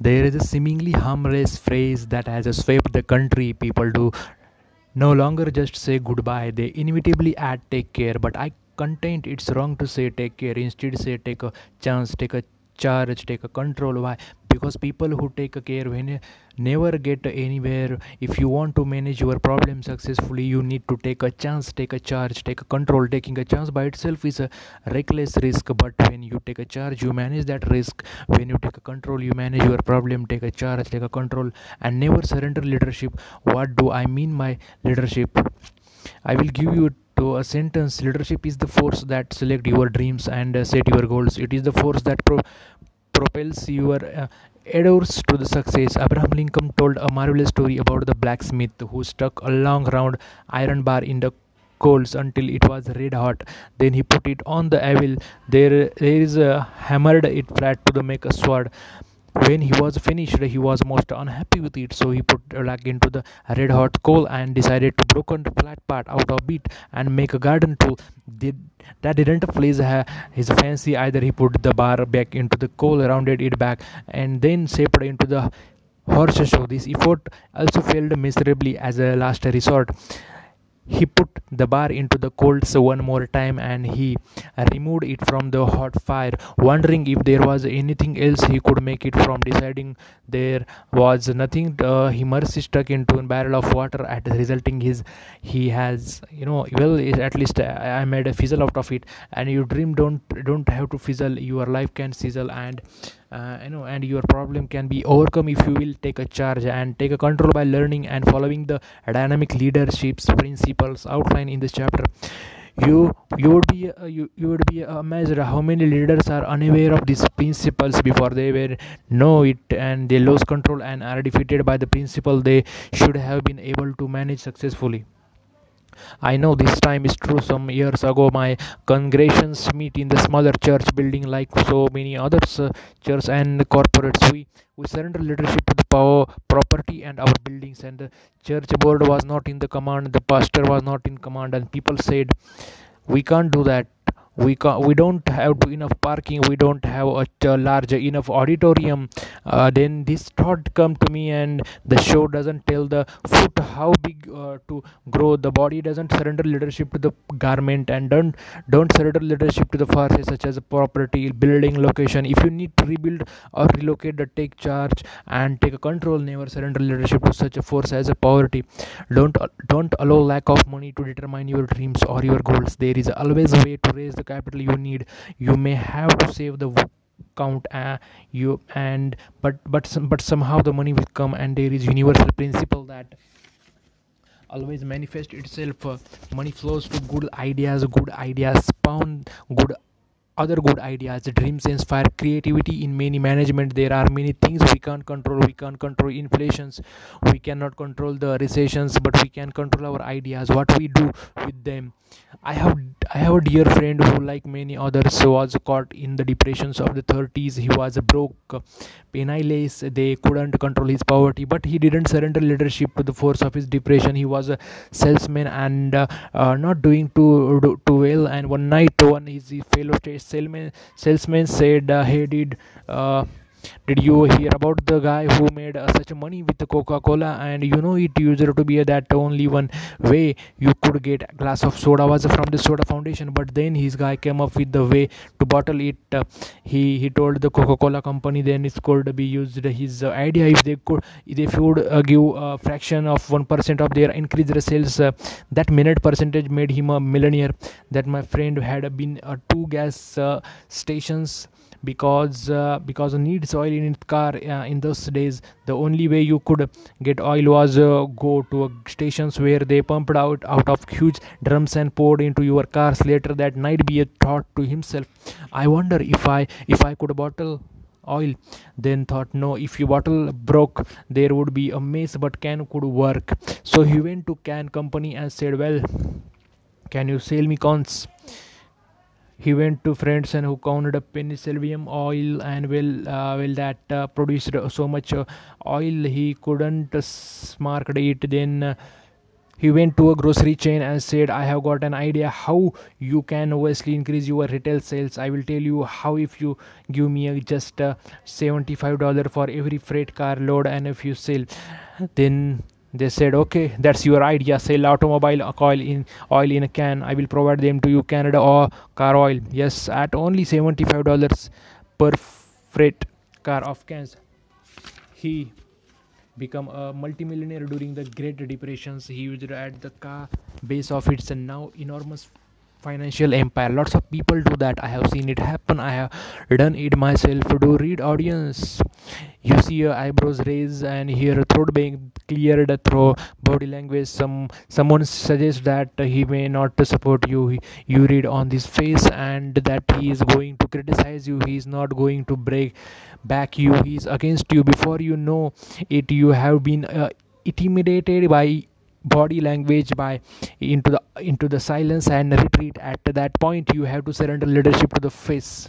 There is a seemingly harmless phrase that has swept the country. People do no longer just say goodbye, they inevitably add take care. But I contend it's wrong to say take care. Instead, say take a chance, take a charge, take a control. Why? Because people who take a care when never get anywhere. If you want to manage your problem successfully you need to take a chance take a charge take a control. Taking a chance by itself is a reckless risk but when you take a charge you manage that risk. When you take a control you manage your problem. Take a charge take a control and never surrender leadership. What do i mean by leadership? I will give you to a sentence leadership is the force that select your dreams and uh, set your goals it is the force that pro- propels your uh, adores to the success. Abraham Lincoln told a marvelous story about the blacksmith who stuck a long round iron bar in the coals until it was red hot. Then he put it on the anvil. There, there is a hammered it flat to the make a sword when he was finished he was most unhappy with it so he put like into the red hot coal and decided to broken the flat part out of it and make a garden tool. Did that didn't please his fancy either. He put the bar back into the coal rounded it back and then shaped into the horse show. This effort also failed miserably as a last resort he put the bar into the coals one more time and he removed it from the hot fire, wondering if there was anything else he could make it from. Deciding there was nothing, uh, he mercy stuck into a barrel of water. At the resulting his, he has you know well at least I made a fizzle out of it. And your dream don't don't have to fizzle. Your life can sizzle and uh, you know and your problem can be overcome if you will take a charge and take a control by learning and following the dynamic leadership's principles outlined in this chapter. You you would be uh, you, you would be amazed how many leaders are unaware of these principles before they were know it and they lose control and are defeated by the principle they should have been able to manage successfully I know this time is true. Some years ago, my congregations meet in the smaller church building, like so many other uh, churches and corporates. We we surrender leadership to the power, property, and our buildings. And the church board was not in the command. The pastor was not in command, and people said, "We can't do that." We ca- we don't have enough parking we don't have a, a large enough auditorium. Uh, then this thought come to me and the show doesn't tell the foot how big uh, to grow. The body doesn't surrender leadership to the garment and don't don't surrender leadership to the forces such as property building location. If you need to rebuild or relocate the take charge and take a control. Never surrender leadership to such a force as a poverty. Don't don't allow lack of money to determine your dreams or your goals. There is always a way to raise the the capital you need. You may have to save the count uh, you and but but some, but somehow the money will come and there is universal principle that always manifest itself. Uh, money flows to good ideas good ideas spawn good other good ideas dreams inspire creativity in many management. There are many things we can't control. We can't control inflations. We cannot control the recessions but we can control our ideas what we do with them. I have i have a dear friend who like many others was caught in the depressions of the 30s he was broke penniless. They couldn't control his poverty but he didn't surrender leadership to the force of his depression. He was a salesman and uh, uh, not doing too too well. And one night one his fellow salesman salesman said uh, he did uh, did you hear about the guy who made uh, such money with coca-cola? And you know it used to be that only one way you could get a glass of soda was from the soda foundation. But then his guy came up with the way to bottle it. Uh, he he told the coca-cola company then it could be used his uh, idea. If they could if you would uh, give a fraction of 1% of their increased sales uh, that minute percentage made him a millionaire. That my friend had been uh, two gas stations because uh, because needs oil in its car uh, in those days the only way you could get oil was uh, go to stations where they pumped out out of huge drums and poured into your cars. Later that night be a thought to himself i wonder if i if i could bottle oil. Then thought no if your bottle broke there would be a mess but can could work. So he went to can company and said well can you sell me cons he went to friends and who counted up Pennsylvania oil and well uh, well that uh, produced so much uh, oil he couldn't market it. Then uh, he went to a grocery chain and said i have got an idea how you can obviously increase your retail sales. I will tell you how if you give me a, just a $75 for every freight car load and if you sell. Then they said okay that's your idea sell automobile oil in oil in a can. I will provide them to you canada or car oil. Yes at only $75 per freight car of cans he become a multimillionaire during the great depressions he used at the car base of its and now enormous financial empire. Lots of people do that. I have seen it happen. I have done it myself do read audience you see your eyebrows raised and hear a throat being cleared through body language. Some someone suggests that he may not support you. You read on this face and that he is going to criticize you. He is not going to break back you. He is against you. Before you know it you have been uh, intimidated by body language by into the into the silence and retreat. At that point you have to surrender leadership to the face